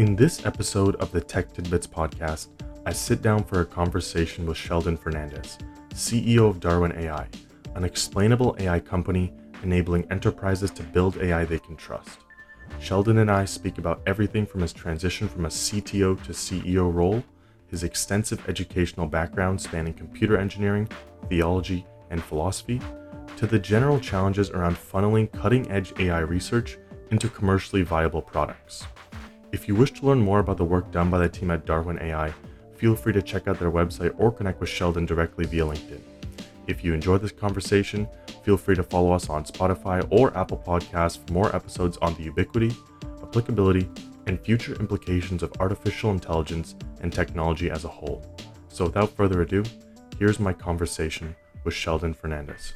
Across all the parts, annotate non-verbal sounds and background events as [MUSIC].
In this episode of the Tech Tidbits podcast, I sit down for a conversation with Sheldon Fernandez, CEO of Darwin AI, an explainable AI company enabling enterprises to build AI they can trust. Sheldon and I speak about everything from his transition from a CTO to CEO role, his extensive educational background spanning computer engineering, theology, and philosophy, to the general challenges around funneling cutting edge AI research into commercially viable products. If you wish to learn more about the work done by the team at Darwin AI, feel free to check out their website or connect with Sheldon directly via LinkedIn. If you enjoyed this conversation, feel free to follow us on Spotify or Apple Podcasts for more episodes on the ubiquity, applicability, and future implications of artificial intelligence and technology as a whole. So, without further ado, here's my conversation with Sheldon Fernandez.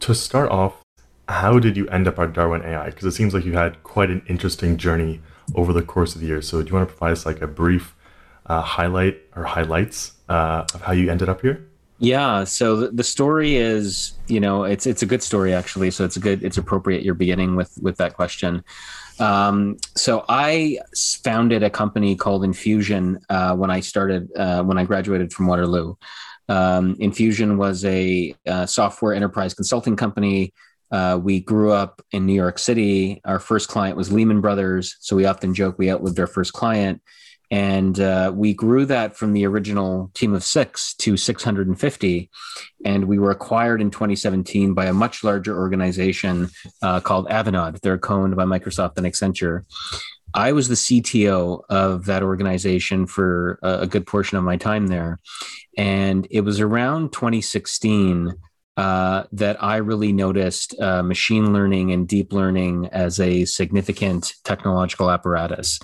To start off, how did you end up at Darwin AI? Because it seems like you had quite an interesting journey over the course of the year. So, do you want to provide us like a brief uh, highlight or highlights uh, of how you ended up here? Yeah. So the story is, you know, it's it's a good story actually. So it's a good, it's appropriate you're beginning with with that question. Um, so I founded a company called Infusion uh, when I started uh, when I graduated from Waterloo. Um, Infusion was a, uh, software enterprise consulting company. Uh, we grew up in New York City. Our first client was Lehman Brothers. So we often joke we outlived our first client. And uh, we grew that from the original team of six to 650. And we were acquired in 2017 by a much larger organization uh, called Avanade. They're co-owned by Microsoft and Accenture. I was the CTO of that organization for a, good portion of my time there. And it was around 2016 uh, that I really noticed uh, machine learning and deep learning as a significant technological apparatus.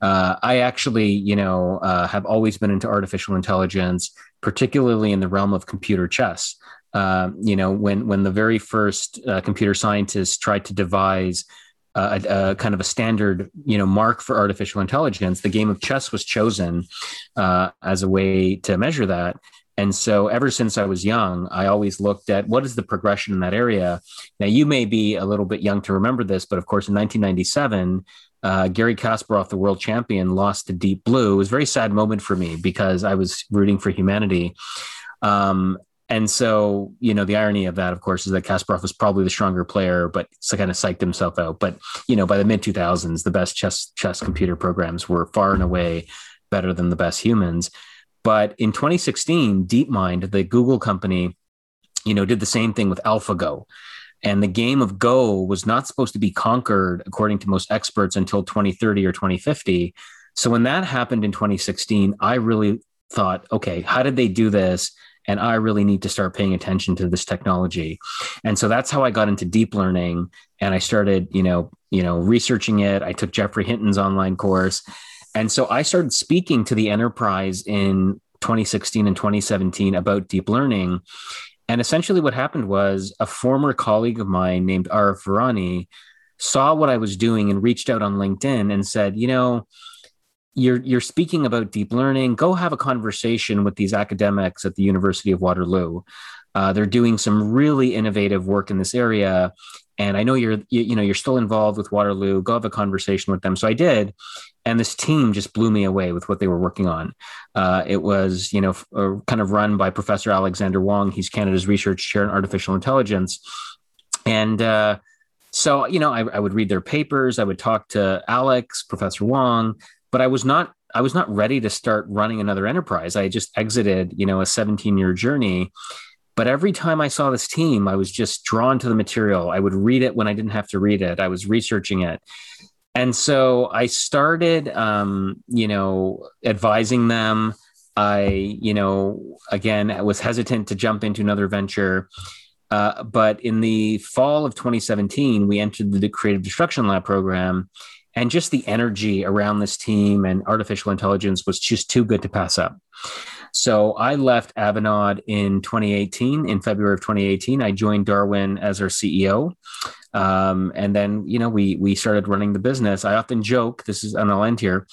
Uh, I actually, you know, uh, have always been into artificial intelligence, particularly in the realm of computer chess. Uh, you know, when when the very first uh, computer scientists tried to devise a, a, kind of a standard, you know, mark for artificial intelligence. The game of chess was chosen uh, as a way to measure that. And so, ever since I was young, I always looked at what is the progression in that area. Now, you may be a little bit young to remember this, but of course, in 1997, uh, Garry Kasparov, the world champion, lost to Deep Blue. It was a very sad moment for me because I was rooting for humanity. Um, and so, you know, the irony of that, of course, is that Kasparov was probably the stronger player, but kind of psyched himself out. But you know, by the mid 2000s, the best chess chess computer programs were far and away better than the best humans. But in 2016, DeepMind, the Google company, you know, did the same thing with AlphaGo. And the game of Go was not supposed to be conquered, according to most experts, until 2030 or 2050. So when that happened in 2016, I really thought, okay, how did they do this? And I really need to start paying attention to this technology. And so that's how I got into deep learning and I started, you know, you know, researching it. I took Geoffrey Hinton's online course. And so I started speaking to the enterprise in 2016 and 2017 about deep learning. And essentially what happened was a former colleague of mine named Arif Virani saw what I was doing and reached out on LinkedIn and said, you know, you're you're speaking about deep learning. Go have a conversation with these academics at the university of waterloo. Uh, they're doing some really innovative work in this area. And i know you're you, you, know you're still involved with waterloo. Go have a conversation with them. So i did. And this team just blew me away with what they were working on. Uh, it was you know f- uh, kind of run by professor alexander wong. He's canada's research chair in artificial intelligence. And uh, so you know I, I would read their papers. I would talk to alex professor wang but I was not I was not ready to start running another enterprise. I just exited, you know, a 17 year journey. But every time I saw this team, I was just drawn to the material. I would read it when I didn't have to read it. I was researching it. And so I started, um, you know, advising them. I, you know, again, I was hesitant to jump into another venture. Uh, but in the fall of 2017, we entered the Creative Destruction Lab program and just the energy around this team and artificial intelligence was just too good to pass up. So I left Avanade in 2018. In February of 2018, I joined Darwin as our CEO, um, and then you know we we started running the business. I often joke this is, and I'll end here.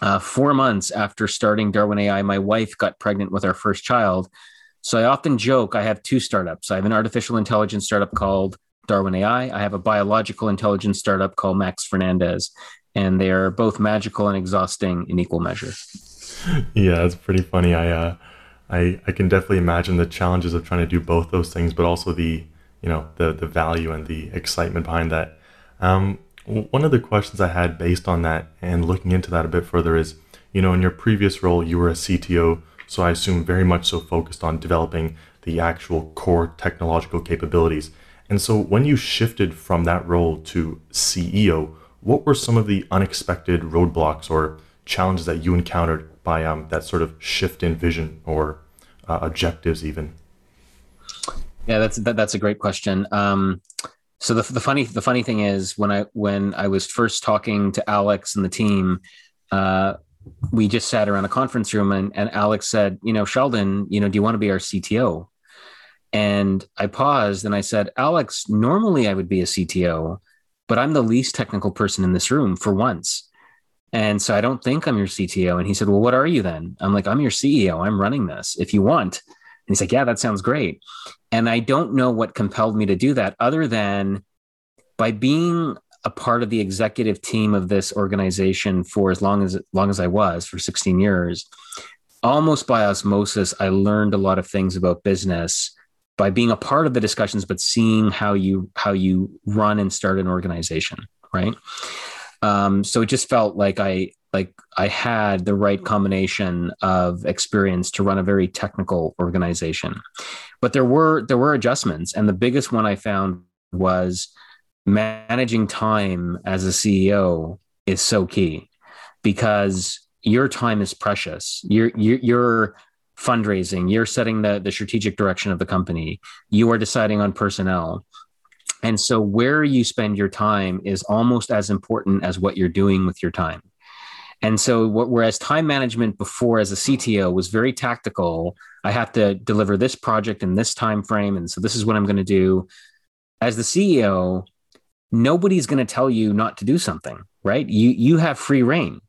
Uh, four months after starting Darwin AI, my wife got pregnant with our first child. So I often joke I have two startups. I have an artificial intelligence startup called Darwin AI. I have a biological intelligence startup called Max Fernandez, and they are both magical and exhausting in equal measure. Yeah, it's pretty funny. I uh, I I can definitely imagine the challenges of trying to do both those things, but also the you know the the value and the excitement behind that. Um, one of the questions I had based on that and looking into that a bit further is, you know, in your previous role, you were a CTO, so I assume very much so focused on developing the actual core technological capabilities. And so when you shifted from that role to CEO, what were some of the unexpected roadblocks or challenges that you encountered by um, that sort of shift in vision or uh, objectives, even? Yeah, that's that, that's a great question. Um, so the, the funny the funny thing is when I when I was first talking to Alex and the team, uh, we just sat around a conference room and, and Alex said, you know, Sheldon, you know, do you want to be our CTO? And I paused and I said, Alex, normally I would be a CTO, but I'm the least technical person in this room for once. And so I don't think I'm your CTO. And he said, Well, what are you then? I'm like, I'm your CEO. I'm running this if you want. And he's like, Yeah, that sounds great. And I don't know what compelled me to do that other than by being a part of the executive team of this organization for as long as long as I was for 16 years. Almost by osmosis, I learned a lot of things about business by being a part of the discussions, but seeing how you how you run and start an organization, right? Um, so it just felt like I like I had the right combination of experience to run a very technical organization. But there were there were adjustments, and the biggest one I found was managing time as a CEO is so key because your time is precious. You're you're, you're fundraising. You're setting the the strategic direction of the company. You are deciding on personnel and so, where you spend your time is almost as important as what you're doing with your time. And so, what, whereas time management before as a CTO was very tactical, I have to deliver this project in this time frame, and so this is what I'm going to do. As the CEO, nobody's going to tell you not to do something, right? You you have free rein.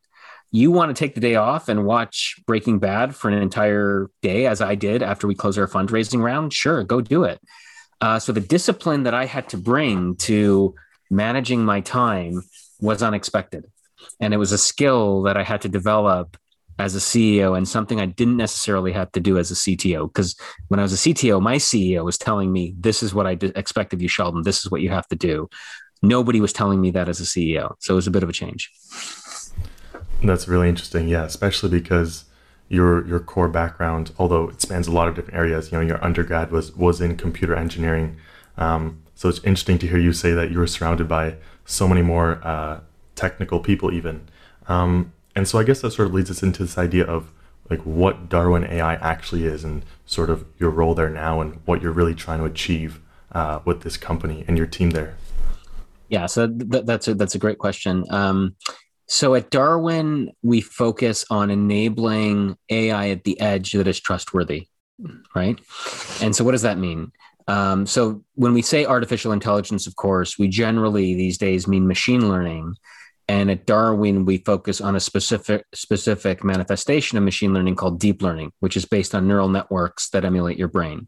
You want to take the day off and watch Breaking Bad for an entire day, as I did after we close our fundraising round. Sure, go do it. Uh, so the discipline that I had to bring to managing my time was unexpected. And it was a skill that I had to develop as a CEO and something I didn't necessarily have to do as a CTO. Because when I was a CTO, my CEO was telling me, This is what I expect of you, Sheldon. This is what you have to do. Nobody was telling me that as a CEO. So it was a bit of a change. That's really interesting. Yeah, especially because your your core background, although it spans a lot of different areas. You know, your undergrad was was in computer engineering. Um, so it's interesting to hear you say that you were surrounded by so many more uh, technical people, even. Um, and so I guess that sort of leads us into this idea of like what Darwin AI actually is, and sort of your role there now, and what you're really trying to achieve uh, with this company and your team there. Yeah, so th- that's a that's a great question. Um, so at Darwin, we focus on enabling AI at the edge that is trustworthy, right? And so, what does that mean? Um, so, when we say artificial intelligence, of course, we generally these days mean machine learning. And at Darwin, we focus on a specific specific manifestation of machine learning called deep learning, which is based on neural networks that emulate your brain.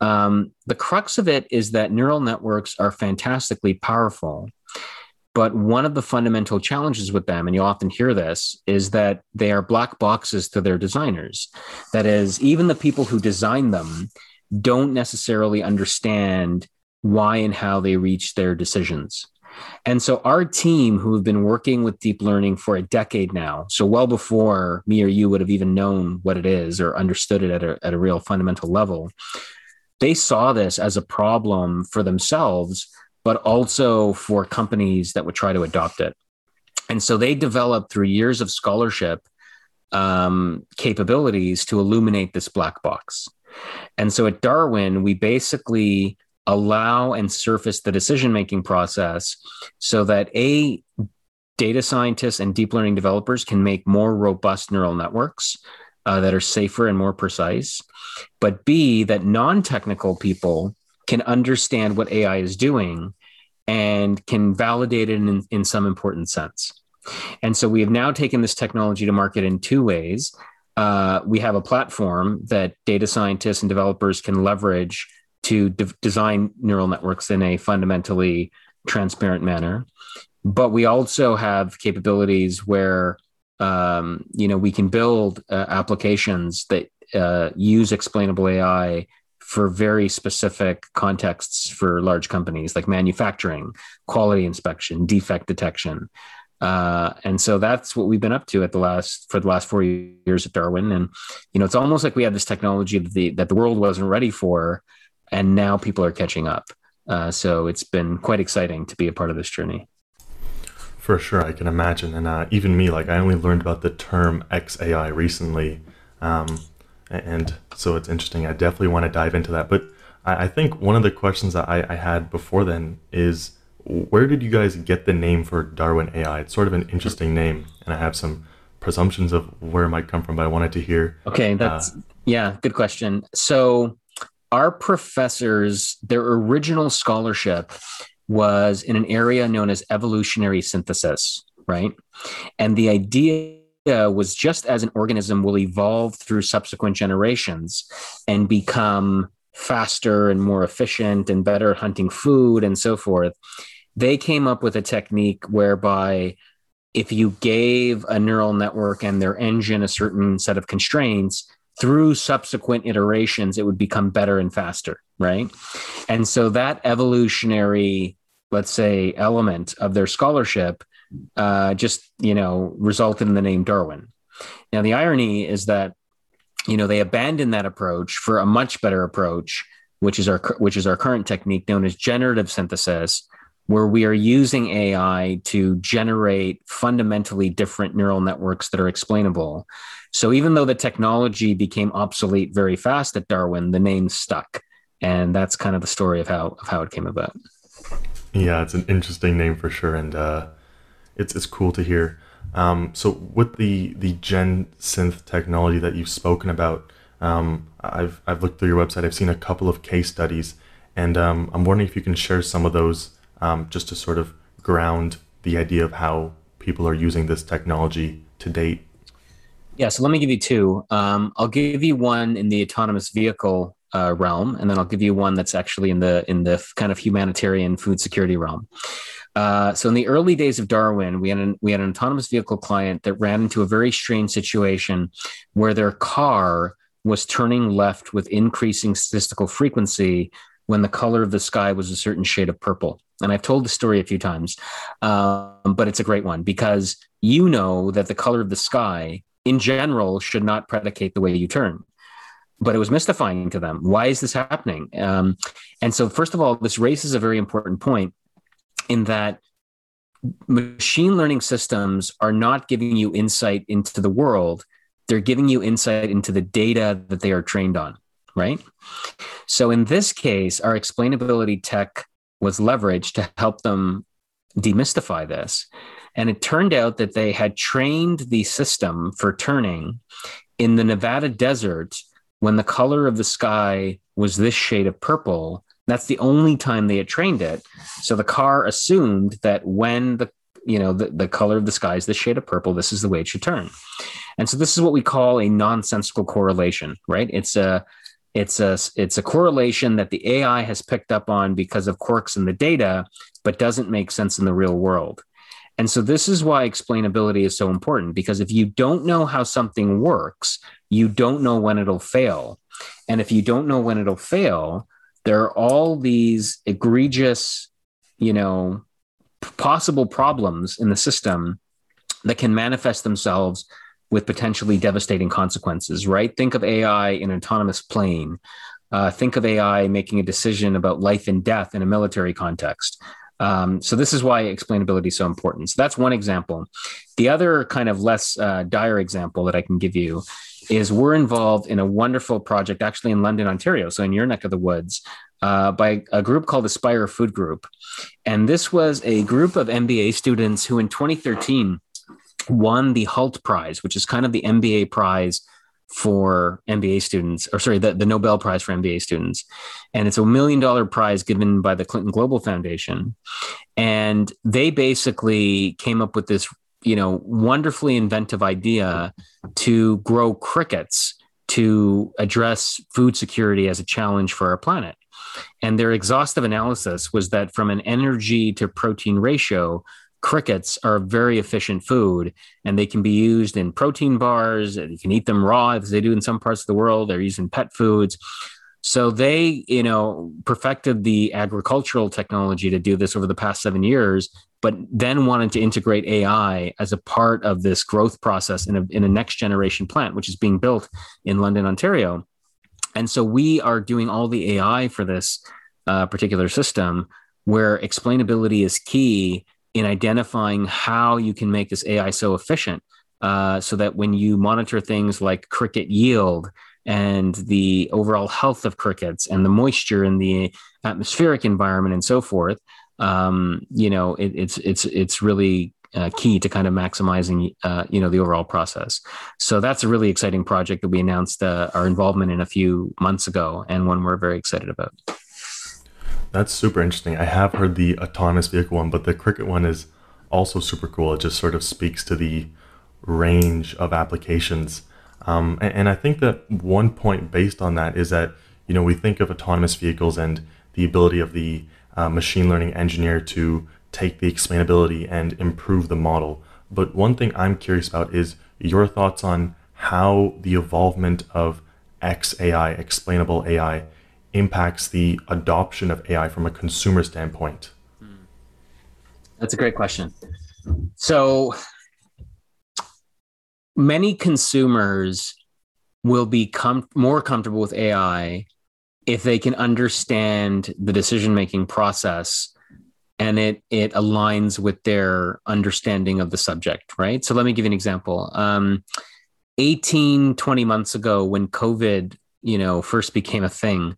Um, the crux of it is that neural networks are fantastically powerful but one of the fundamental challenges with them, and you often hear this, is that they are black boxes to their designers. That is, even the people who design them don't necessarily understand why and how they reach their decisions. And so, our team, who have been working with deep learning for a decade now, so well before me or you would have even known what it is or understood it at a, at a real fundamental level, they saw this as a problem for themselves but also for companies that would try to adopt it. And so they developed through years of scholarship um, capabilities to illuminate this black box. And so at Darwin, we basically allow and surface the decision making process so that A, data scientists and deep learning developers can make more robust neural networks uh, that are safer and more precise. But B, that non technical people can understand what AI is doing and can validate it in, in some important sense. And so we have now taken this technology to market in two ways. uh, we have a platform that data scientists and developers can leverage to de- design neural networks in a fundamentally transparent manner. But we also have capabilities where um, you know we can build uh, applications that uh, use explainable AI for very specific contexts for large companies like manufacturing, quality inspection, defect detection. Uh, and so that's what we've been up to at the last for the last four years at Darwin. And you know, it's almost like we had this technology that the that the world wasn't ready for, and now people are catching up. Uh, so it's been quite exciting to be a part of this journey. For sure, I can imagine, and uh, even me, like I only learned about the term XAI recently. Um, and so it's interesting. I definitely want to dive into that. But I, I think one of the questions that I, I, had before then is where did you guys get the name for Darwin AI? It's sort of an interesting name, and I have some presumptions of where it might come from, but I wanted to hear. Okay, that's uh, yeah, good question. So our professors, their original scholarship was in an area known as evolutionary synthesis, right? And the idea Uh, was just as an organism will evolve through subsequent generations and become faster and more efficient and better at hunting food and so forth, they came up with a technique whereby if you gave a neural network and their engine a certain set of constraints, through subsequent iterations, it would become better and faster, right? And so that evolutionary, let's say, element of their scholarship uh, just you know resulted in the name Darwin. Now the irony is that you know they abandoned that approach for a much better approach, which is our which is our current technique known as generative synthesis, where we are using AI to generate fundamentally different neural networks that are explainable. So even though the technology became obsolete very fast at Darwin, the name stuck, and that's kind of the story of how of how it came about. Yeah, it's an interesting name for sure, and uh, it's it's cool to hear. Um, so with the the Gen Synth technology that you've spoken about, um, I've I've looked through your website. I've seen a couple of case studies, and um, I'm wondering if you can share some of those um, just to sort of ground the idea of how people are using this technology to date. Yeah, so let me give you two. Um, I'll give you one in the autonomous vehicle uh, realm, and then I'll give you one that's actually in the in the kind of humanitarian food security realm. Uh, so in the early days of Darwin, we had an, we had an autonomous vehicle client that ran into a very strange situation where their car was turning left with increasing statistical frequency when the color of the sky was a certain shade of purple. And I've told the story a few times, um, but it's a great one because you know that the color of the sky in general should not predicate the way you turn. But it was mystifying to them. Why is this happening? Um, and so, first of all, this raises a very important point in that machine learning systems are not giving you insight into the world. They're giving you insight into the data that they are trained on right? So in this case our explainability tech was leveraged to help them demystify this. And it turned out that they had trained the system for turning in the nevada desert when the color of the sky was this shade of purple that's the only time they had trained it. So the car assumed that when the you know the, the color of the sky is the shade of purple, this is the way it should turn. And so this is what we call a nonsensical correlation, right? It's a it's a it's a correlation that the AI has picked up on because of quirks in the data, but doesn't make sense in the real world. And so this is why explainability is so important because if you don't know how something works, you don't know when it'll fail. And if you don't know when it'll fail, there are all these egregious, you know, possible problems in the system that can manifest themselves with potentially devastating consequences, right? Think of AI in an autonomous plane. Uh, think of AI making a decision about life and death in a military context. Um, so this is why explainability is so important. So that's one example. The other kind of less uh, dire example that I can give you is we're involved in a wonderful project actually in London, Ontario, so in your neck of the woods, uh, by a group called Aspire Food Group. And this was a group of MBA students who in 2013 won the Hult Prize, which is kind of the MBA prize for MBA students, or sorry, the, the Nobel Prize for MBA students. And it's a million dollar prize given by the Clinton Global Foundation. And they basically came up with this you know, wonderfully inventive idea to grow crickets to address food security as a challenge for our planet. And their exhaustive analysis was that from an energy to protein ratio, crickets are very efficient food and they can be used in protein bars. You can eat them raw as they do in some parts of the world. They're used in pet foods. So they, you know, perfected the agricultural technology to do this over the past seven years, but then wanted to integrate AI as a part of this growth process in a, in a next generation plant, which is being built in London, Ontario. And so we are doing all the AI for this uh, particular system where explainability is key in identifying how you can make this AI so efficient uh, so that when you monitor things like cricket yield and the overall health of crickets and the moisture in the atmospheric environment and so forth, um, you know, it, it's it's it's really uh, key to kind of maximizing uh, you know the overall process. So that's a really exciting project that we announced uh, our involvement in a few months ago, and one we're very excited about. That's super interesting. I have heard the autonomous vehicle one, but the Cricket one is also super cool. It just sort of speaks to the range of applications. Um, and, and I think that one point based on that is that you know we think of autonomous vehicles and the ability of the uh, machine learning engineer to take the explainability and improve the model. But one thing I'm curious about is your thoughts on how the evolvement of XAI, explainable AI, impacts the adoption of AI from a consumer standpoint. That's a great question. So many consumers will be com- more comfortable with AI if they can understand the decision making process and it it aligns with their understanding of the subject right? So let me give you an example. Um, 18 20 months ago when covid you know first became a thing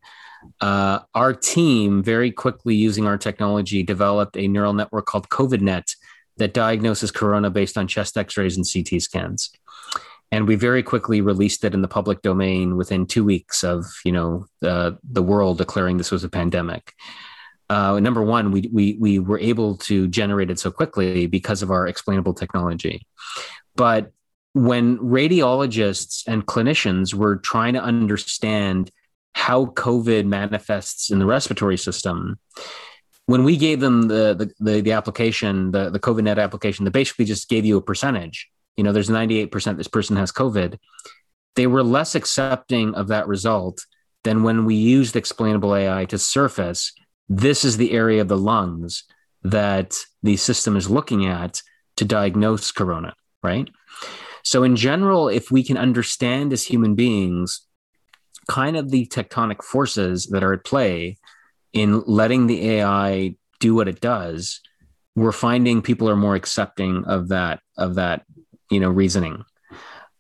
uh, our team very quickly using our technology developed a neural network called covidnet that diagnoses corona based on chest x-rays and ct scans and we very quickly released it in the public domain within two weeks of you know uh, the world declaring this was a pandemic uh, number one, we, we, we were able to generate it so quickly because of our explainable technology. But when radiologists and clinicians were trying to understand how COVID manifests in the respiratory system, when we gave them the, the, the, the application, the, the COVIDnet application that basically just gave you a percentage, you know, there's 98% this person has COVID, they were less accepting of that result than when we used explainable AI to surface this is the area of the lungs that the system is looking at to diagnose corona, right? So, in general, if we can understand as human beings kind of the tectonic forces that are at play in letting the AI do what it does, we're finding people are more accepting of that of that you know reasoning.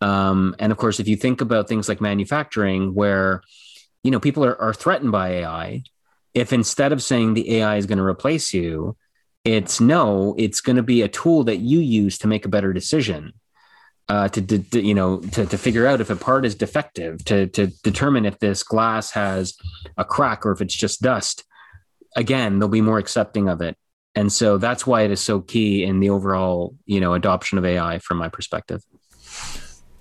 Um, and of course, if you think about things like manufacturing, where you know people are, are threatened by AI, if instead of saying the AI is going to replace you, it's no, it's going to be a tool that you use to make a better decision. Uh, to, to, you know to, to figure out if a part is defective to to determine if this glass has a crack or if it's just dust again they'll be more accepting of it and so that's why it is so key in the overall you know adoption of ai from my perspective.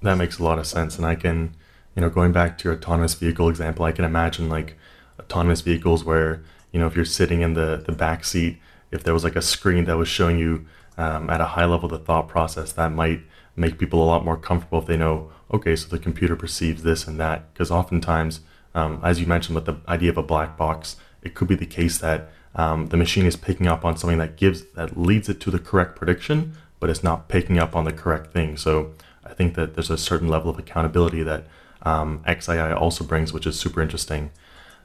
That makes a lot of sense. And i can you know going back to your autonomous vehicle example i can imagine like autonomous vehicles where you know if you're sitting in the the back seat if there was like a screen that was showing you um, at a high level the thought process that might make people a lot more comfortable if they know okay so the computer perceives this and that. Because oftentimes um, as you mentioned with the idea of a black box it could be the case that um, the machine is picking up on something that gives that leads it to the correct prediction but it's not picking up on the correct thing so i think that there's a certain level of accountability that um, xai also brings which is super interesting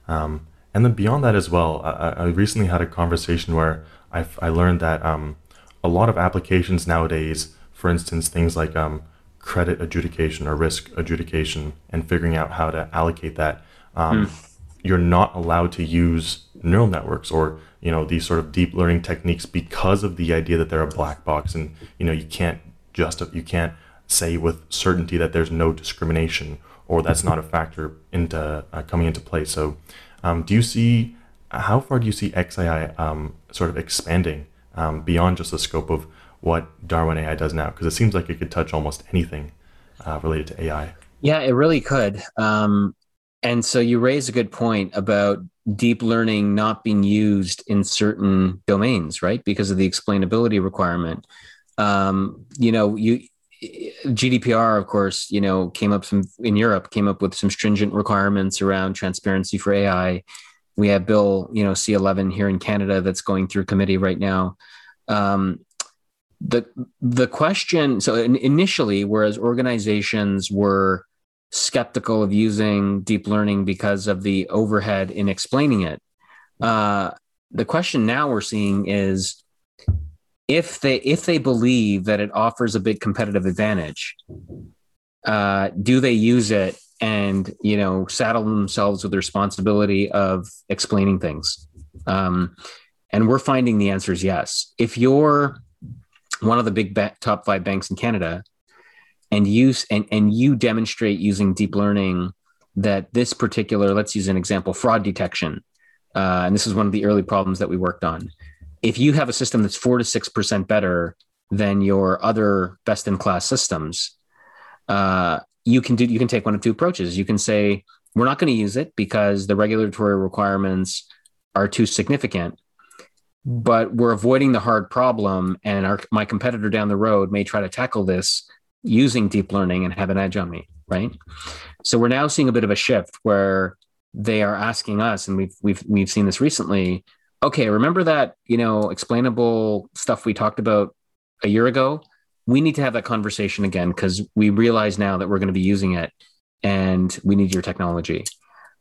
um, and then beyond that as well, I, I, recently had a conversation where I, I learned that um, a lot of applications nowadays, for instance, things like um, credit adjudication or risk adjudication and figuring out how to allocate that, um, mm. you're not allowed to use neural networks or you know these sort of deep learning techniques because of the idea that they're a black box and you know you can't just you can't say with certainty that there's no discrimination or that's not a factor into uh, coming into play. So, um, do you see how far do you see XAI um, sort of expanding um, beyond just the scope of what Darwin AI does now? Because it seems like it could touch almost anything uh, related to AI. Yeah, it really could. Um, and so you raise a good point about deep learning not being used in certain domains, right? Because of the explainability requirement. Um, you know, you GDPR, of course, you know, came up some in Europe, came up with some stringent requirements around transparency for AI. We have Bill, you know, C11 here in Canada that's going through committee right now. Um, the the question so initially whereas organizations were skeptical of using deep learning because of the overhead in explaining it. Uh, the question now we're seeing is if they if they believe that it offers a big competitive advantage uh, do they use it and you know saddle themselves with the responsibility of explaining things? Um, and we're finding the answer is yes. If you're one of the big ba- top five banks in Canada, and use and and you demonstrate using deep learning that this particular, let's use an example, fraud detection, uh, and this is one of the early problems that we worked on. If you have a system that's four to six percent better than your other best in class systems, uh, you can do you can take one of two approaches. You can say we're not going to use it because the regulatory requirements are too significant but we're avoiding the hard problem and our my competitor down the road may try to tackle this using deep learning and have an edge on me right so we're now seeing a bit of a shift where they are asking us and we've we've we've seen this recently okay remember that you know explainable stuff we talked about a year ago we need to have that conversation again because we realize now that we're going to be using it and we need your technology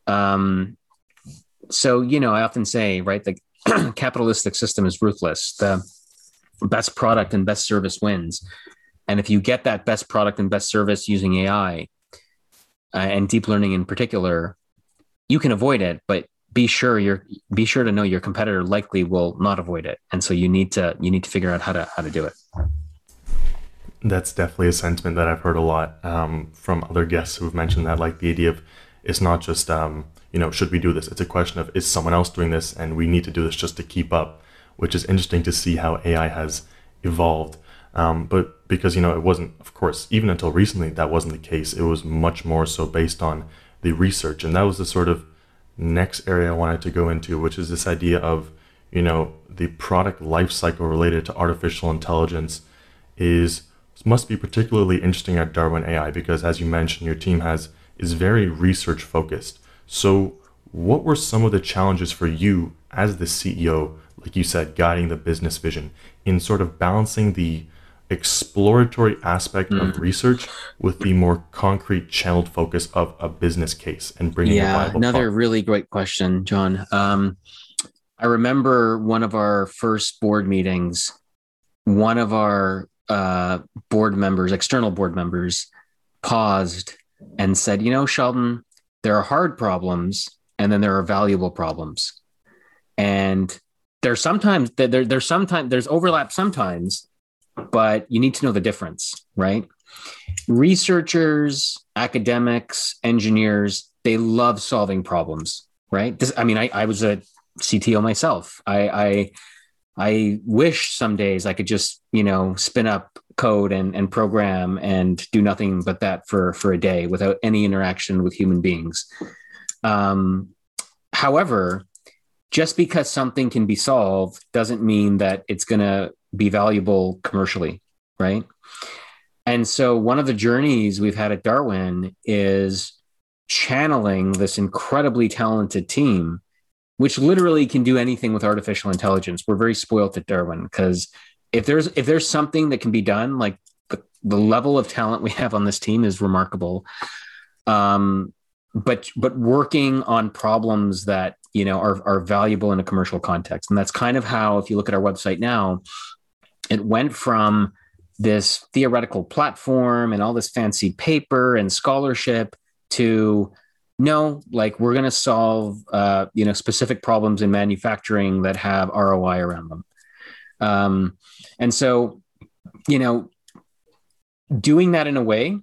um, so you know i often say right the [CLEARS THROAT] capitalistic system is ruthless. The best product and best service wins. And if you get that best product and best service using AI uh, and deep learning in particular, you can avoid it, but be sure you're be sure to know your competitor likely will not avoid it. And so you need to you need to figure out how to how to do it. That's definitely a sentiment that I've heard a lot um, from other guests who've mentioned that, like the idea of it's not just um, you know, should we do this? It's a question of is someone else doing this and we need to do this just to keep up, which is interesting to see how AI has evolved. Um, but because, you know, it wasn't, of course, even until recently, that wasn't the case. It was much more so based on the research. And that was the sort of next area I wanted to go into, which is this idea of, you know, the product life cycle related to artificial intelligence is must be particularly interesting at Darwin AI because as you mentioned, your team has is very research focused. So, what were some of the challenges for you as the CEO, like you said, guiding the business vision in sort of balancing the exploratory aspect mm. of research with the more concrete channeled focus of a business case and bringing yeah another product? really great question john um, i remember one of our first board meetings one of our uh, board members external board members paused and said you know sheldon there are hard problems and then there are valuable problems and there's sometimes there, there's sometimes there's overlap sometimes but you need to know the difference right? Researchers academics engineers they love solving problems right? This, i mean I, I was a cto myself. I i i wish some days i could just you know spin up code and, and program and do nothing but that for for a day without any interaction with human beings. Um, however just because something can be solved doesn't mean that it's going to be valuable commercially right and so one of the journeys we've had at darwin is channeling this incredibly talented team which literally can do anything with artificial intelligence we're very spoiled at darwin because if there's if there's something that can be done, like the, the level of talent we have on this team is remarkable. Um, but but working on problems that you know are are valuable in a commercial context, and that's kind of how, if you look at our website now, it went from this theoretical platform and all this fancy paper and scholarship to no like we're going to solve uh, you know specific problems in manufacturing that have roi around them. Um, and so, you know, doing that in a way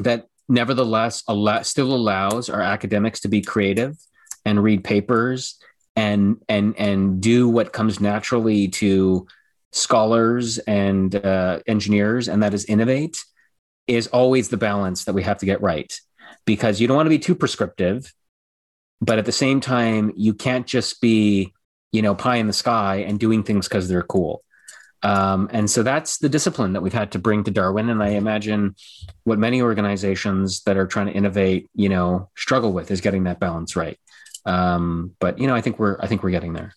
that nevertheless allow, still allows our academics to be creative and read papers and and and do what comes naturally to scholars and uh, engineers, and that is innovate, is always the balance that we have to get right. Because you don't want to be too prescriptive, but at the same time, you can't just be, you know, pie in the sky and doing things because they're cool. Um, and so that's the discipline that we've had to bring to Darwin. And I imagine what many organizations that are trying to innovate, you know, struggle with is getting that balance right. Um, but you know, I think we're I think we're getting there.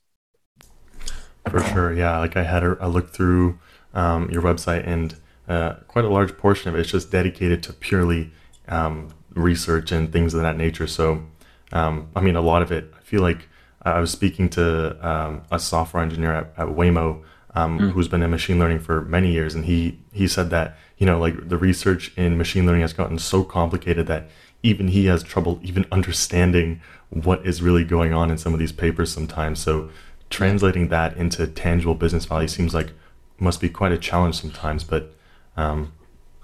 For sure, yeah. Like I had a, a look through um, your website, and uh, quite a large portion of it is just dedicated to purely um, research and things of that nature. So, um, I mean, a lot of it. I feel like I was speaking to um, a software engineer at, at Waymo um, mm. who's been in machine learning for many years, and he he said that you know like the research in machine learning has gotten so complicated that even he has trouble even understanding what is really going on in some of these papers sometimes. So translating that into tangible business value seems like must be quite a challenge sometimes. But um,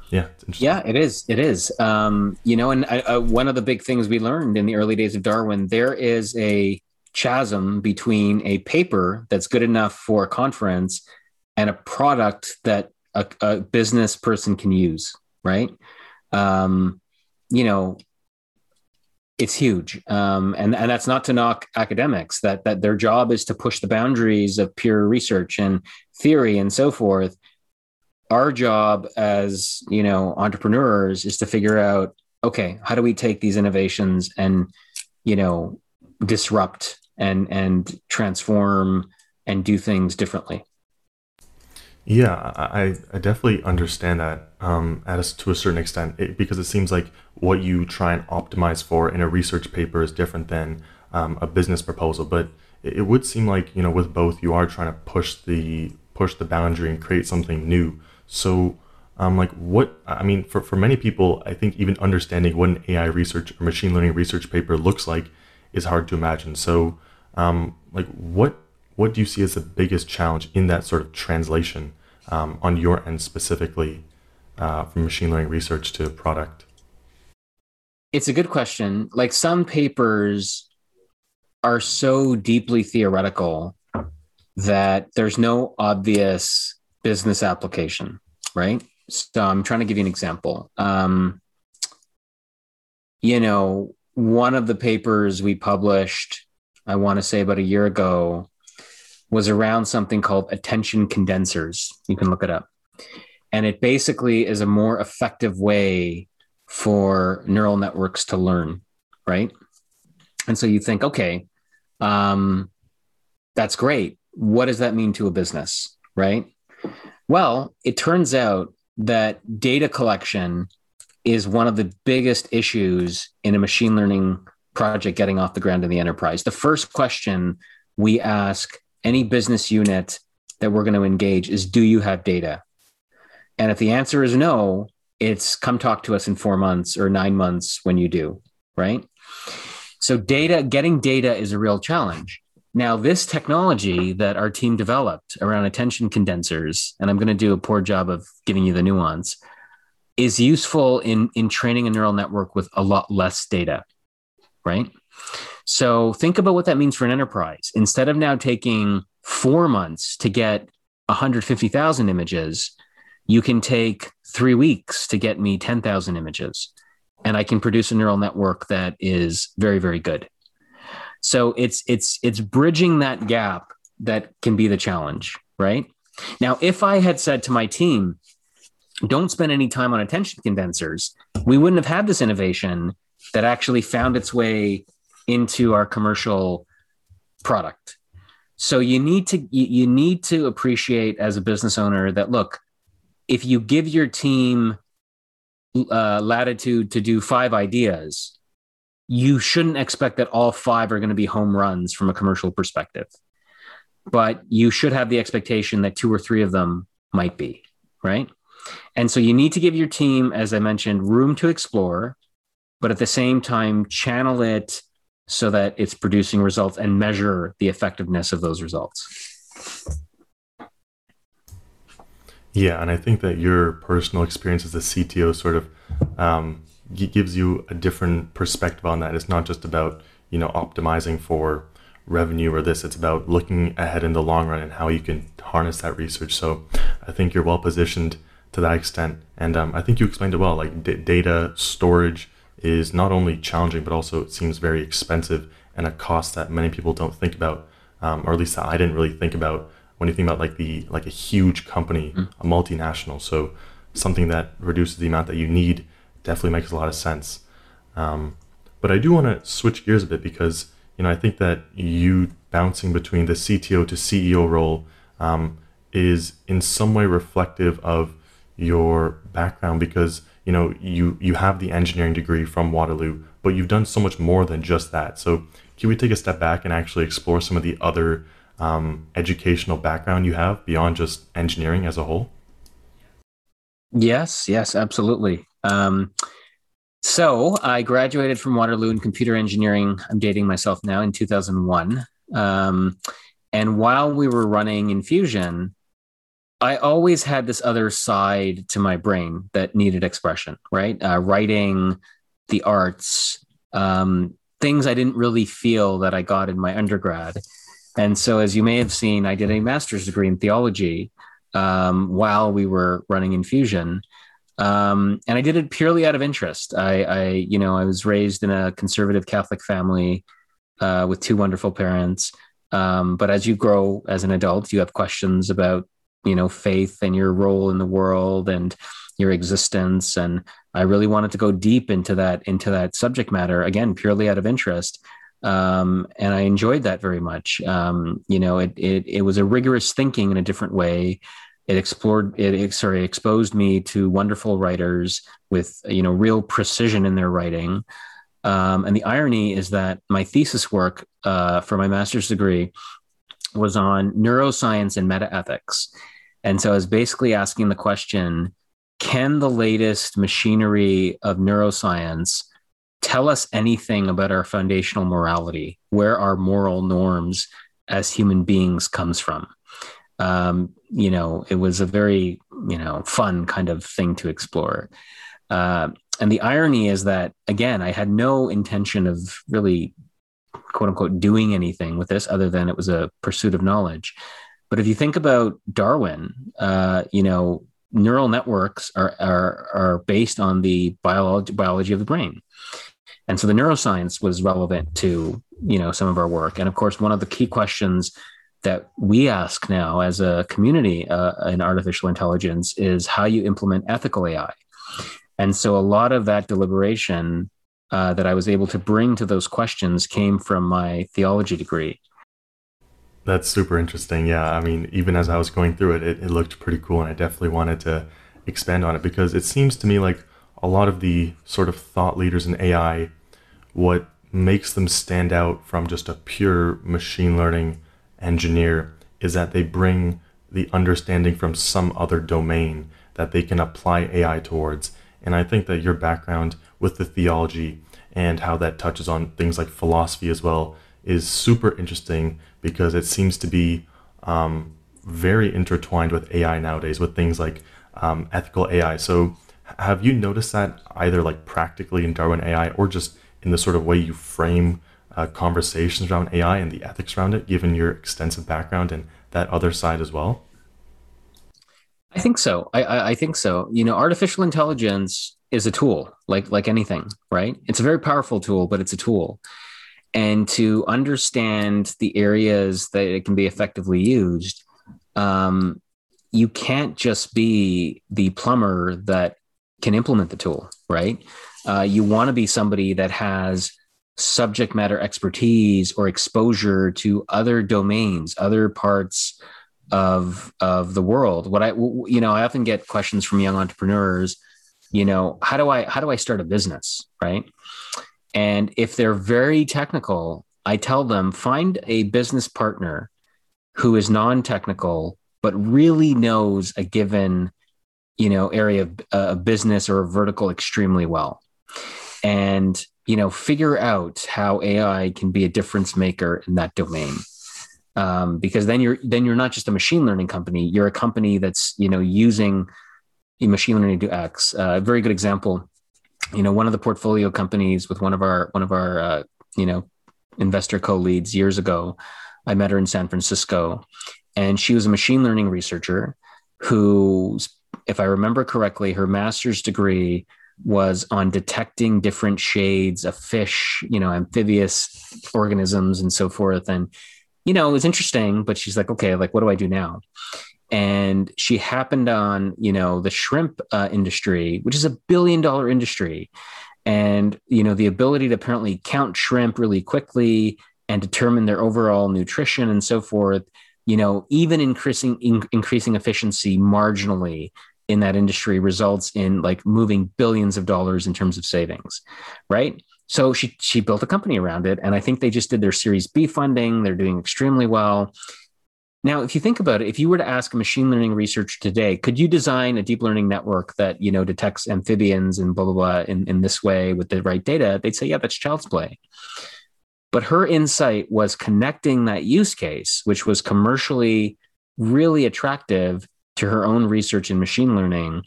yeah, yeah, it is. It is. Um, you know, and uh, uh, one of the big things we learned in the early days of Darwin, there is a chasm between a paper that's good enough for a conference and a product that a, a business person can use, right? Um, you know, it's huge, um, and and that's not to knock academics. That that their job is to push the boundaries of pure research and theory and so forth. Our job as you know entrepreneurs is to figure out okay how do we take these innovations and you know disrupt and and transform and do things differently. Yeah, I, I definitely understand that um, to a certain extent it, because it seems like what you try and optimize for in a research paper is different than um, a business proposal. But it, it, would seem like you know with both you are trying to push the push the boundary and create something new. So um, like what I mean for for many people, I think even understanding what an AI research or machine learning research paper looks like is hard to imagine. So um, like what what do you see as the biggest challenge in that sort of translation um, on your end specifically uh, from machine learning research to product? It's a good question. Like some papers are so deeply theoretical that there's no obvious business application, right? So I'm trying to give you an example. Um, you know, one of the papers we published I want to say about a year ago, was around something called attention condensers. You can look it up. And it basically is a more effective way for neural networks to learn, right? And so you think, okay, um, that's great. What does that mean to a business, right? Well, it turns out that data collection is one of the biggest issues in a machine learning project getting off the ground in the enterprise. The first question we ask any business unit that we're going to engage is Do you have data? And if the answer is no, it's come talk to us in four months or nine months when you do, right? So, data, getting data is a real challenge. Now, this technology that our team developed around attention condensers, and I'm going to do a poor job of giving you the nuance, is useful in, in training a neural network with a lot less data right? So think about what that means for an enterprise. Instead of now taking four months to get 150,000 images, you can take three weeks to get me 10,000 images. And I can produce a neural network that is very, very good. So it's it's it's bridging that gap that can be the challenge, right? Now, if I had said to my team, don't spend any time on attention condensers, we wouldn't have had this innovation that actually found its way into our commercial product. So you need to you, need to appreciate as a business owner that look, if you give your team uh, latitude to do five ideas, you shouldn't expect that all five are going to be home runs from a commercial perspective. But you should have the expectation that two or three of them might be, right? And so you need to give your team, as I mentioned, room to explore but at the same time channel it so that it's producing results and measure the effectiveness of those results. Yeah, and I think that your personal experience as a CTO sort of um, gives you a different perspective on that. It's not just about you know optimizing for revenue or this. It's about looking ahead in the long run and how you can harness that research. So I think you're well positioned to that extent. And um, I think you explained it well. Like d- data storage is not only challenging, but also it seems very expensive and a cost that many people don't think about, um, or at least I didn't really think about when you think about like the like a huge company, mm. a multinational. So something that reduces the amount that you need definitely makes a lot of sense. Um, but I do want to switch gears a bit because you know I think that you bouncing between the CTO to CEO role um, is in some way reflective of your background because you know you you have the engineering degree from Waterloo, but you've done so much more than just that. So can we take a step back and actually explore some of the other um, educational background you have beyond just engineering as a whole? Yes, yes, absolutely. Um, so I graduated from Waterloo in computer engineering. I'm dating myself now in 2001. Um, and while we were running Infusion, I always had this other side to my brain that needed expression, right? Uh, writing, the arts, um, things I didn't really feel that I got in my undergrad. And so, as you may have seen, I did a master's degree in theology um, while we were running Infusion. Um, and I did it purely out of interest. I, I, you know, I was raised in a conservative Catholic family uh, with two wonderful parents. Um, but as you grow as an adult, you have questions about, you know, faith and your role in the world and your existence. And I really wanted to go deep into that into that subject matter again, purely out of interest. Um, and I enjoyed that very much. Um, you know, it, it it was a rigorous thinking in a different way it explored it sorry exposed me to wonderful writers with you know real precision in their writing um, and the irony is that my thesis work uh, for my master's degree was on neuroscience and metaethics and so i was basically asking the question can the latest machinery of neuroscience tell us anything about our foundational morality where our moral norms as human beings comes from um, you know, it was a very, you know, fun kind of thing to explore. Uh, and the irony is that, again, I had no intention of really, quote unquote, doing anything with this other than it was a pursuit of knowledge. But if you think about Darwin, uh, you know, neural networks are, are, are based on the biology, biology of the brain. And so the neuroscience was relevant to, you know, some of our work. And of course, one of the key questions that we ask now as a community uh, in artificial intelligence is how you implement ethical AI. And so a lot of that deliberation uh, that I was able to bring to those questions came from my theology degree. That's super interesting. Yeah. I mean, even as I was going through it, it, it looked pretty cool. And I definitely wanted to expand on it because it seems to me like a lot of the sort of thought leaders in AI, what makes them stand out from just a pure machine learning engineer is that they bring the understanding from some other domain that they can apply AI towards. And I think that your background with the theology and how that touches on things like philosophy as well is super interesting because it seems to be um, very intertwined with AI nowadays, with things like um, ethical AI. So, have you noticed that either like practically in Darwin AI or just in the sort of way you frame uh, conversations around AI and the ethics around it, given your extensive background and that other side as well? I think so. I, I think so. You know, artificial intelligence is a tool, like like anything, right? It's a very powerful tool, but it's a tool. And to understand the areas that it can be effectively used, um, you can't just be the plumber that can implement the tool, right? Uh, you want to be somebody that has subject matter expertise or exposure to other domains, other parts of of the world. What I you know, I often get questions from young entrepreneurs, you know, how do I how do I start a business, right? And if they're very technical, I tell them find a business partner who is non-technical but really knows a given you know area of uh, business or a vertical extremely well. And you know figure out how ai can be a difference maker in that domain. Um, because then you're then you're not just a machine learning company you're a company that's you know using machine learning to x. Uh, a very good example you know one of the portfolio companies with one of our one of our uh, you know investor co leads years ago. I met her in San Francisco, and she was a machine learning researcher who, if I remember correctly, her master's degree was on detecting different shades of fish, you know, amphibious organisms and so forth. And, you know, it was interesting, but she's like, okay, like, what do I do now? And she happened on, you know, the shrimp uh, industry, which is a billion dollar industry. And, you know, the ability to apparently count shrimp really quickly and determine their overall nutrition and so forth, you know, even increasing, in, increasing efficiency marginally in that industry results in like moving billions of dollars in terms of savings, right? So she she built a company around it, and I think they just did their Series B funding. They're doing extremely well. Now, if you think about it, if you were to ask a machine learning researcher today, could you design a deep learning network that you know detects amphibians and blah blah blah in, in this way with the right data? They'd say, yeah, that's child's play. But her insight was connecting that use case, which was commercially really attractive to her own research in machine learning.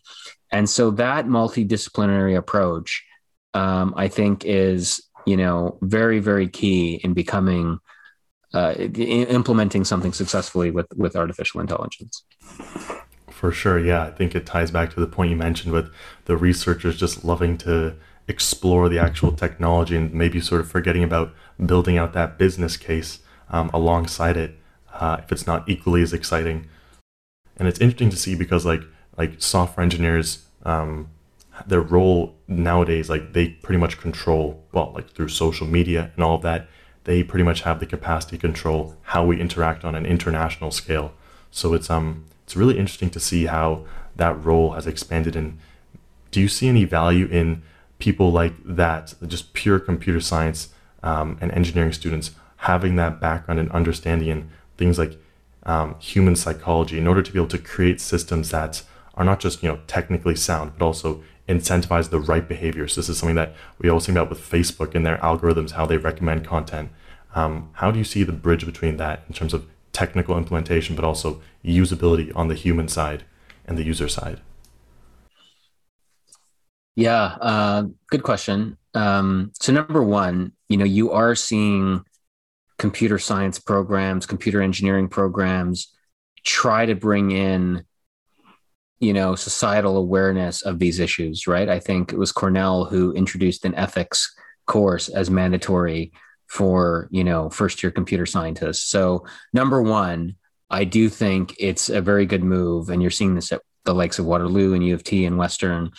And so that multidisciplinary approach, um, I think, is you know very very key in becoming uh, implementing something successfully with with artificial intelligence. For sure, yeah. I think it ties back to the point you mentioned with the researchers just loving to explore the actual technology and maybe sort of forgetting about building out that business case um, alongside it uh, if it's not equally as exciting and it's interesting to see because like like software engineers um, their role nowadays like they pretty much control well like through social media and all of that they pretty much have the capacity to control how we interact on an international scale. So it's um it's really interesting to see how that role has expanded. And do you see any value in people like that just pure computer science um, and engineering students having that background and understanding in things like um, human psychology in order to be able to create systems that are not just you know technically sound but also incentivize the right behaviors. This is something that we always think about with Facebook and their algorithms, how they recommend content. Um, how do you see the bridge between that in terms of technical implementation, but also usability on the human side and the user side? Yeah, uh, good question. Um, so number one, you know, you are seeing computer science programs, computer engineering programs try to bring in you know societal awareness of these issues right? I think it was cornell who introduced an ethics course as mandatory for you know first year computer scientists. So number one i do think it's a very good move and you're seeing this at the likes of waterloo and u of t and western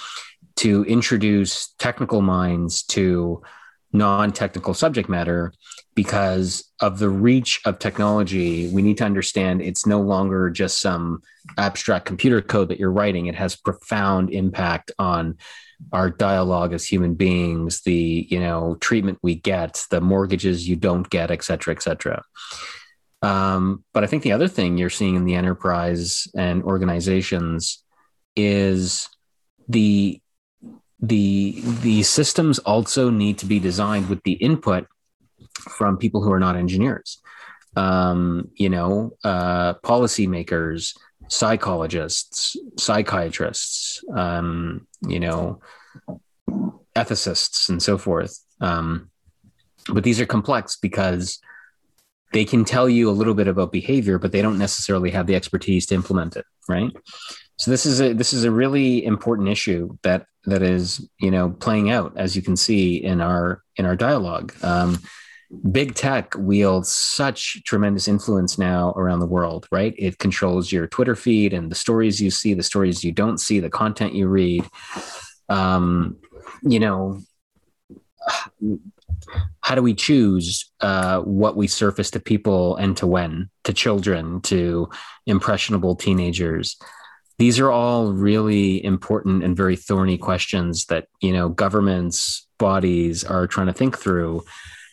to introduce technical minds to non-technical subject matter because of the reach of technology we need to understand it's no longer just some abstract computer code that you're writing. It has profound impact on our dialogue as human beings the you know treatment we get the mortgages you don't get et cetera et cetera. Um, but i think the other thing you're seeing in the enterprise and organizations is the the the systems also need to be designed with the input from people who are not engineers. Um, you know uh, policymakers psychologists psychiatrists um, you know ethicists and so forth. Um, but these are complex because they can tell you a little bit about behavior but they don't necessarily have the expertise to implement it right? So this is a this is a really important issue that that is you know playing out as you can see in our in our dialogue. Um, big tech wields such tremendous influence now around the world, right? It controls your Twitter feed and the stories you see, the stories you don't see, the content you read. Um, you know, how do we choose uh, what we surface to people and to when, to children, to impressionable teenagers? these are all really important and very thorny questions that you know governments bodies are trying to think through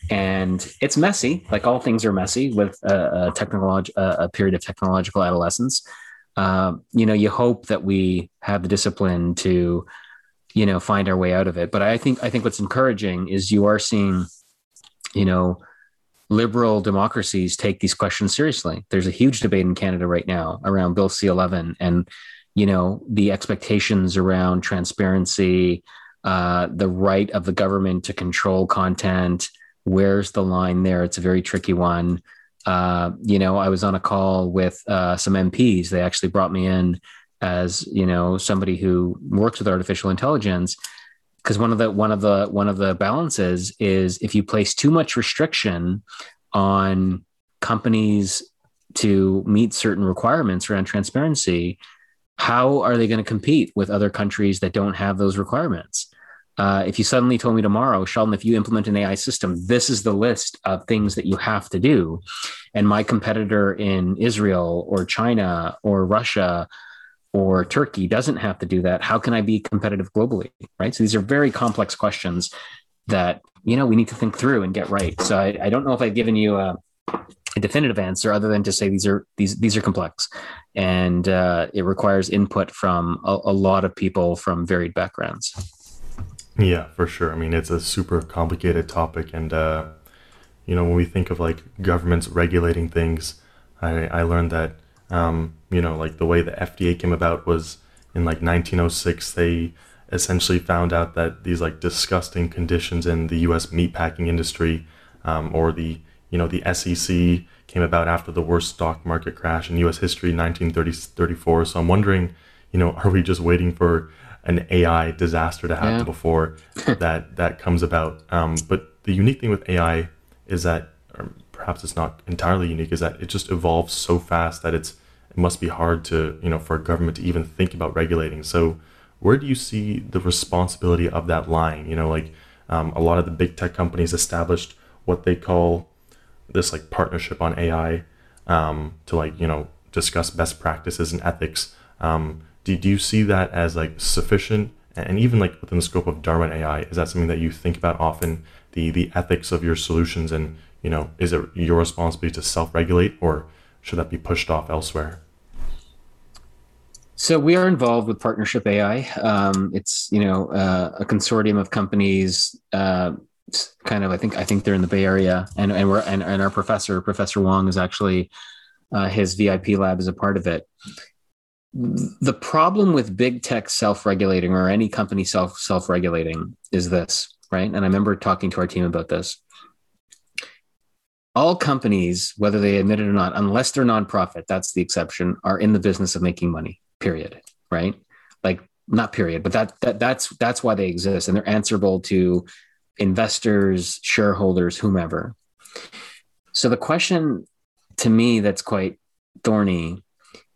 and it's messy like all things are messy with a, a a period of technological adolescence. Uh, you know you hope that we have the discipline to you know find our way out of it. But i think i think what's encouraging is you are seeing you know liberal democracies take these questions seriously. There's a huge debate in canada right now around bill c11 and you know the expectations around transparency uh, the right of the government to control content where's the line there? It's a very tricky one. Uh, you know, I was on a call with uh, some MPs. They actually brought me in as you know somebody who works with artificial intelligence because one of the one of the one of the balances is if you place too much restriction on companies to meet certain requirements around transparency how are they going to compete with other countries that don't have those requirements uh, if you suddenly told me tomorrow, Sheldon, if you implement an AI system, this is the list of things that you have to do. And my competitor in Israel or China or Russia or Turkey doesn't have to do that. How can I be competitive globally? Right. So these are very complex questions that, you know, we need to think through and get right. So I, I don't know if I've given you a, a, definitive answer other than to say these are these these are complex and uh, it requires input from a, a lot of people from varied backgrounds. Yeah, for sure. I mean, it's a super complicated topic, and uh, you know, when we think of like governments regulating things, I, I learned that um, you know, like the way the FDA came about was in like 1906. They essentially found out that these like disgusting conditions in the U.S. meatpacking industry, um, or the you know the SEC came about after the worst stock market crash in U.S. history, 1934. So I'm wondering, you know, [LAUGHS] are we just waiting for an AI disaster to happen yeah. before [LAUGHS] that that comes about. Um, but the unique thing with AI is that, or perhaps it's not entirely unique, is that it just evolves so fast that it's it must be hard to you know for a government to even think about regulating. So where do you see the responsibility of that line? You know, like um, a lot of the big tech companies established what they call this like partnership on AI um, to like you know discuss best practices and ethics. Um, do, do you see that as like sufficient? And even like within the scope of darwin ai is that something that you think about often the the ethics of your solutions and you know is it your responsibility to self-regulate or should that be pushed off elsewhere? So we are involved with partnership ai um, it's you know uh, a consortium of companies uh, kind of i think i think they're in the bay area and and we're and, and our professor professor wong is actually uh, his vip lab is a part of it the problem with big tech self-regulating or any company self self-regulating is this right? And i remember talking to our team about this. All companies whether they admit it or not unless they're nonprofit that's the exception are in the business of making money period right? Like not period but that, that that's that's why they exist and they're answerable to investors shareholders whomever. So the question to me that's quite thorny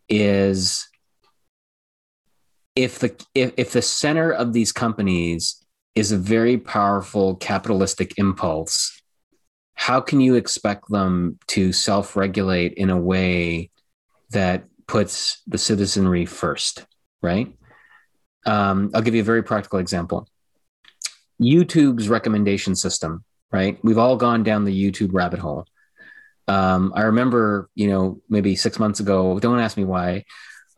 is if the if, if the center of these companies is a very powerful capitalistic impulse how can you expect them to self-regulate in a way that puts the citizenry first right? Um, i'll give you a very practical example. Youtube's recommendation system right? We've all gone down the youtube rabbit hole. Um, i remember you know maybe six months ago don't ask me why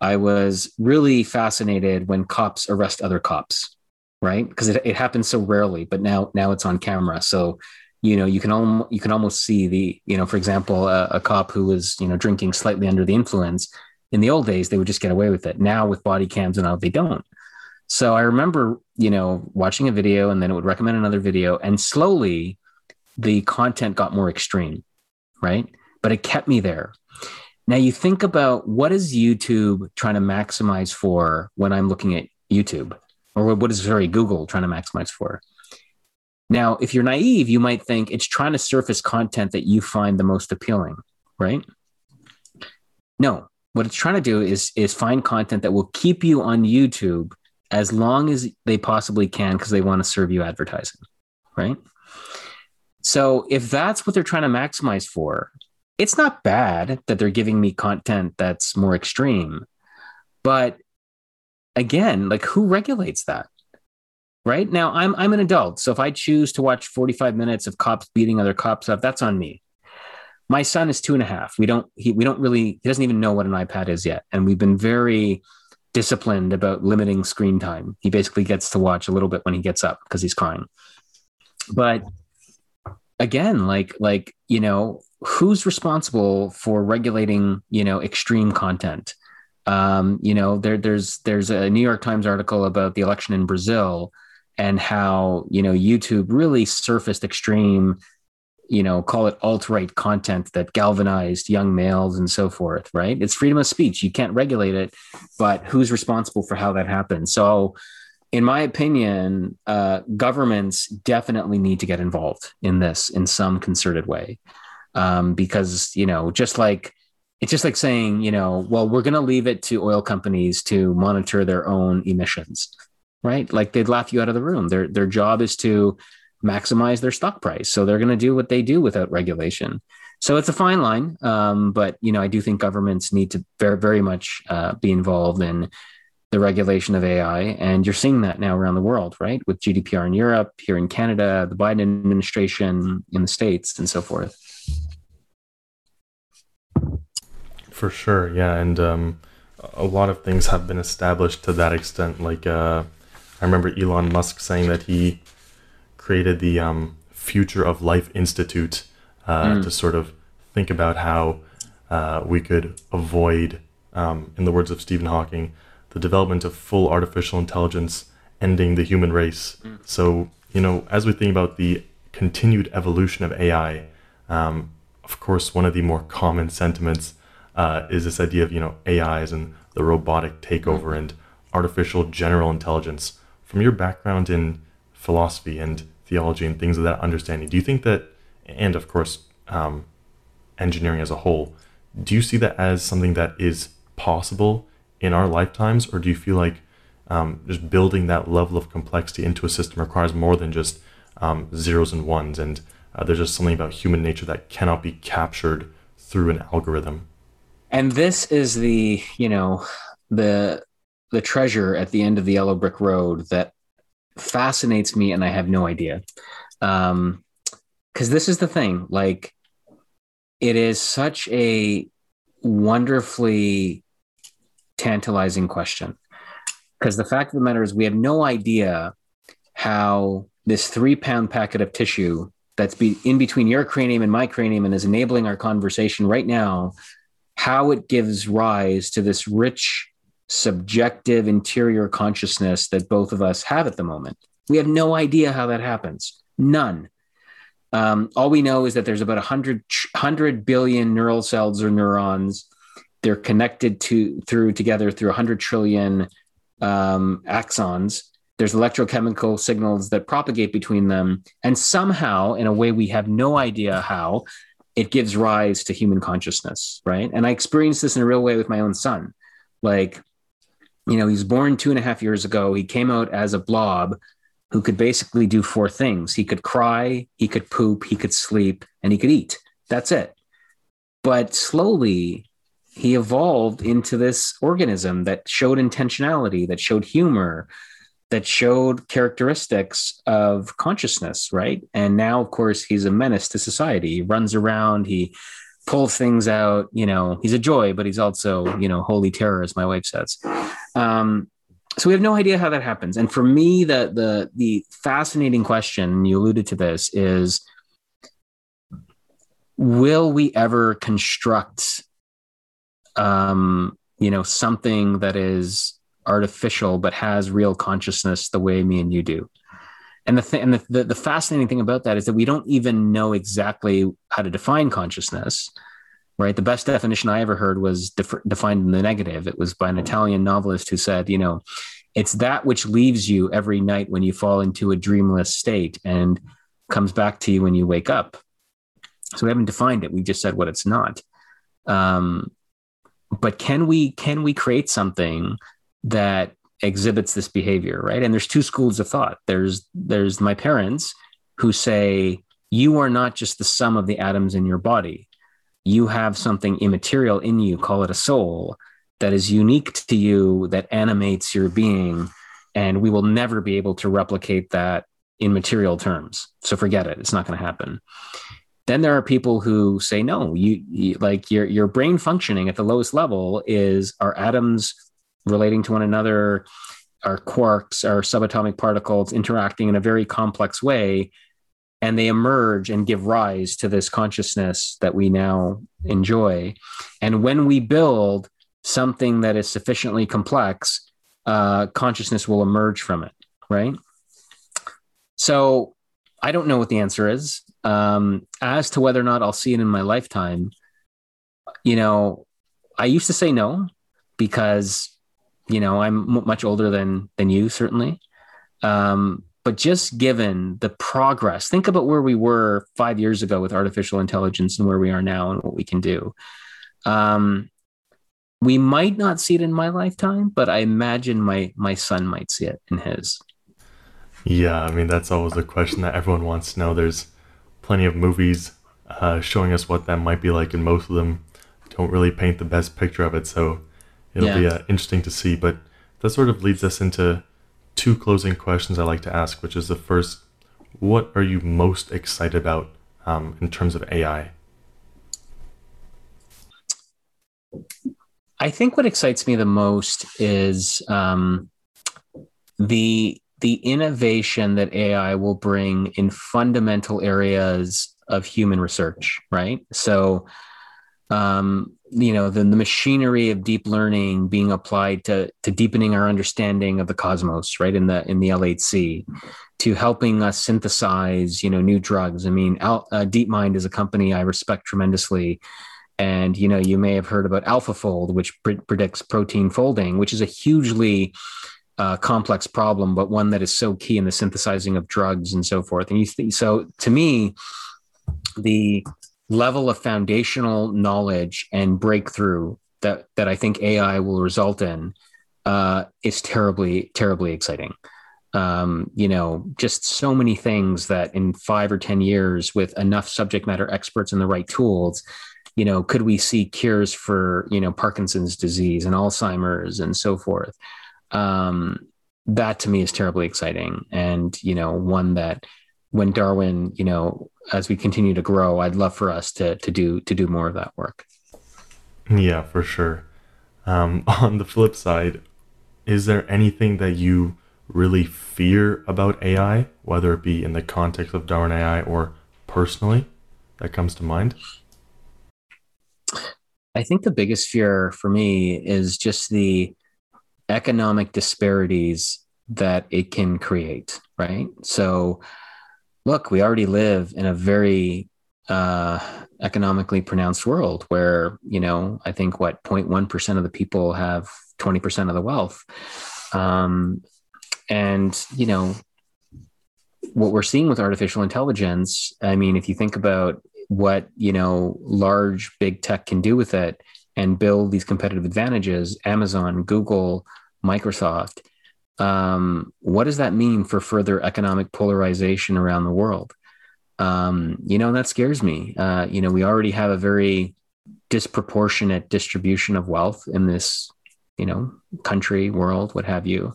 I was really fascinated when cops arrest other cops, right? Because it, it happens so rarely, but now now it's on camera. So, you know, you can almost you can almost see the, you know, for example, a, a cop who was, you know, drinking slightly under the influence. In the old days, they would just get away with it. Now with body cams and all, they don't. So I remember, you know, watching a video and then it would recommend another video, and slowly the content got more extreme, right? But it kept me there now you think about what is YouTube trying to maximize for when I'm looking at YouTube, or what is sorry Google trying to maximize for? Now, if you're naive, you might think it's trying to surface content that you find the most appealing, right? No, what it's trying to do is is find content that will keep you on YouTube as long as they possibly can because they want to serve you advertising, right? So if that's what they're trying to maximize for, it's not bad that they're giving me content that's more extreme. But again, like who regulates that? Right now, I'm I'm an adult, so if I choose to watch 45 minutes of cops beating other cops up, that's on me. My son is two and a half. We don't he we don't really he doesn't even know what an iPad is yet, and we've been very disciplined about limiting screen time. He basically gets to watch a little bit when he gets up because he's crying. But again, like like you know, who's responsible for regulating you know extreme content um, you know there, there's there's a new york times article about the election in brazil and how you know youtube really surfaced extreme you know, call it alt right content that galvanized young males and so forth, right? It's freedom of speech. You can't regulate it, but who's responsible for how that happens? So, in my opinion, uh, governments definitely need to get involved in this in some concerted way, um, because you know, just like it's just like saying, you know, well, we're going to leave it to oil companies to monitor their own emissions, right? Like they'd laugh you out of the room. Their their job is to maximize their stock price, so they're going to do what they do without regulation. So it's a fine line, um, but you know, I do think governments need to very very much uh, be involved in the regulation of AI. And you're seeing that now around the world, right? With GDPR in Europe, here in Canada, the Biden administration in the States, and so forth. For sure, yeah. And um, a lot of things have been established to that extent. Like, uh, I remember Elon Musk saying that he created the um, Future of Life Institute uh, mm. to sort of think about how uh, we could avoid, um, in the words of Stephen Hawking, the development of full artificial intelligence ending the human race. Mm. So, you know, as we think about the continued evolution of AI, um, of course, one of the more common sentiments uh, is this idea of, you know, AIs and the robotic takeover mm. and artificial general intelligence. From your background in philosophy and theology and things of that understanding, do you think that, and of course, um, engineering as a whole, do you see that as something that is possible in our lifetimes, or do you feel like um, just building that level of complexity into a system requires more than just um, zeros and ones, and uh, there's just something about human nature that cannot be captured through an algorithm? And this is the, you know, the the treasure at the end of the yellow brick road that fascinates me, and I have no idea. Um, because this is the thing, like, it is such a wonderfully tantalizing question. Because the fact of the matter is, we have no idea how this three pound packet of tissue that's be in between your cranium and my cranium and is enabling our conversation right now, how it gives rise to this rich, subjective interior consciousness that both of us have at the moment. We have no idea how that happens. None. Um, all we know is that there's about 100, 100 billion neural cells or neurons they're connected to through together through 100 trillion um, axons there's electrochemical signals that propagate between them and somehow in a way we have no idea how it gives rise to human consciousness right? And i experienced this in a real way with my own son. Like you know he's born two and a half years ago. He came out as a blob who could basically do four things. He could cry he could poop he could sleep and he could eat. That's it. But slowly he evolved into this organism that showed intentionality, that showed humor, that showed characteristics of consciousness, right? And now, of course, he's a menace to society. He runs around, he pulls things out, you know, he's a joy, but he's also, you know, holy terror, as my wife says. Um, so we have no idea how that happens. And for me, the the the fascinating question, you alluded to this, is will we ever construct um, you know, something that is artificial but has real consciousness the way me and you do. And the thing, and the, the, the, fascinating thing about that is that we don't even know exactly how to define consciousness, right? The best definition I ever heard was def- defined in the negative. It was by an Italian novelist who said, you know, it's that which leaves you every night when you fall into a dreamless state and comes back to you when you wake up. So we haven't defined it. We just said what it's not. Um, but can we can we create something that exhibits this behavior right? And there's two schools of thought. There's there's my parents who say you are not just the sum of the atoms in your body. You have something immaterial in you call it a soul that is unique to you that animates your being and we will never be able to replicate that in material terms. So forget it. It's not going to happen. Then there are people who say no you, you, like your your brain functioning at the lowest level is our atoms relating to one another our quarks our subatomic particles interacting in a very complex way and they emerge and give rise to this consciousness that we now enjoy. And when we build something that is sufficiently complex uh, consciousness will emerge from it right? So i don't know what the answer is. Um, as to whether or not I'll see it in my lifetime, you know, I used to say no because, you know, I'm much older than than you certainly. Um, but just given the progress, think about where we were five years ago with artificial intelligence and where we are now and what we can do. Um, we might not see it in my lifetime, but I imagine my my son might see it in his. Yeah, I mean that's always a question that everyone wants to know. There's plenty of movies uh, showing us what that might be like, and most of them don't really paint the best picture of it. So it'll yeah. be uh, interesting to see. But that sort of leads us into two closing questions I like to ask, which is the first: What are you most excited about um, in terms of AI? I think what excites me the most is um, the the innovation that AI will bring in fundamental areas of human research, right? So, um, you know, the, the machinery of deep learning being applied to to deepening our understanding of the cosmos, right? In the in the LHC, to helping us synthesize, you know, new drugs. I mean, Al, uh, DeepMind is a company I respect tremendously and you know, you may have heard about AlphaFold, which pre- predicts protein folding, which is a hugely uh, complex problem, but one that is so key in the synthesizing of drugs and so forth. And you th- so, to me, the level of foundational knowledge and breakthrough that that I think AI will result in uh, is terribly, terribly exciting. Um, you know, just so many things that in five or ten years, with enough subject matter experts and the right tools, you know, could we see cures for, you know, Parkinson's disease and Alzheimer's and so forth? Um, that to me is terribly exciting. And, you know, one that when Darwin, you know, as we continue to grow, I'd love for us to, to do, to do more of that work. Yeah, for sure. Um, [LAUGHS] on the flip side, is there anything that you really fear about AI, whether it be in the context of Darwin AI or personally, that comes to mind? I think the biggest fear for me is just the economic disparities that it can create, right? So, look, we already live in a very uh, economically pronounced world where, you know, I think what 0.1% of the people have 20% of the wealth. Um, and, you know, what we're seeing with artificial intelligence, I mean, if you think about what you know large big tech can do with it and build these competitive advantages amazon google microsoft um, what does that mean for further economic polarization around the world? Um, you know that scares me. Uh, you know we already have a very disproportionate distribution of wealth in this you know country world what have you.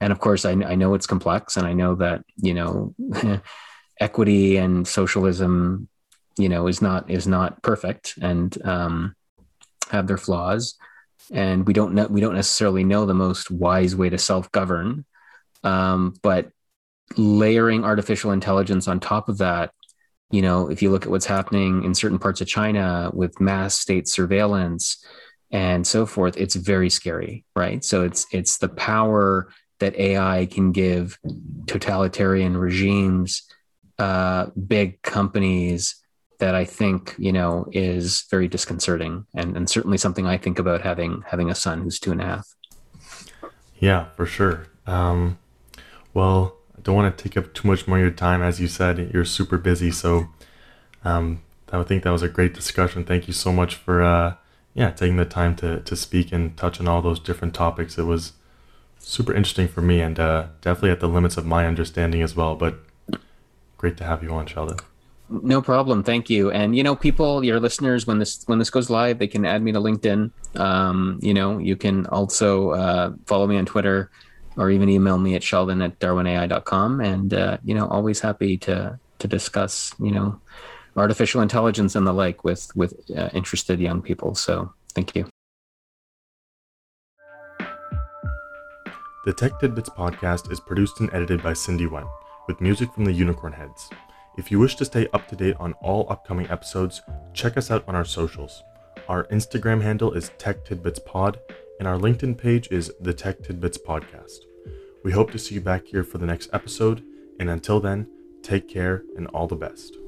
And of course I, I know it's complex and i know that you know [LAUGHS] equity and socialism you know is not is not perfect and um, have their flaws and we don't know we don't necessarily know the most wise way to self-govern. Um, but layering artificial intelligence on top of that you know if you look at what's happening in certain parts of china with mass state surveillance and so forth it's very scary right? So it's it's the power that ai can give totalitarian regimes uh, big companies that I think you know is very disconcerting, and, and certainly something I think about having having a son who's two and a half. Yeah, for sure. Um, well, I don't want to take up too much more of your time. As you said, you're super busy, so um, I think that was a great discussion. Thank you so much for uh, yeah taking the time to to speak and touch on all those different topics. It was super interesting for me and uh, definitely at the limits of my understanding as well. But great to have you on, Sheldon. No problem. Thank you. And you know, people, your listeners, when this when this goes live, they can add me to LinkedIn. Um, you know, you can also uh, follow me on Twitter or even email me at sheldon at darwinai.com. And uh, you know, always happy to to discuss, you know, artificial intelligence and the like with with uh, interested young people. So thank you. The Tech Tidbits podcast is produced and edited by Cindy Wen, with music from the Unicorn Heads. If you wish to stay up to date on all upcoming episodes, check us out on our socials. Our Instagram handle is Tech Tidbits Pod, and our LinkedIn page is The Tech Tidbits Podcast. We hope to see you back here for the next episode, and until then, take care and all the best.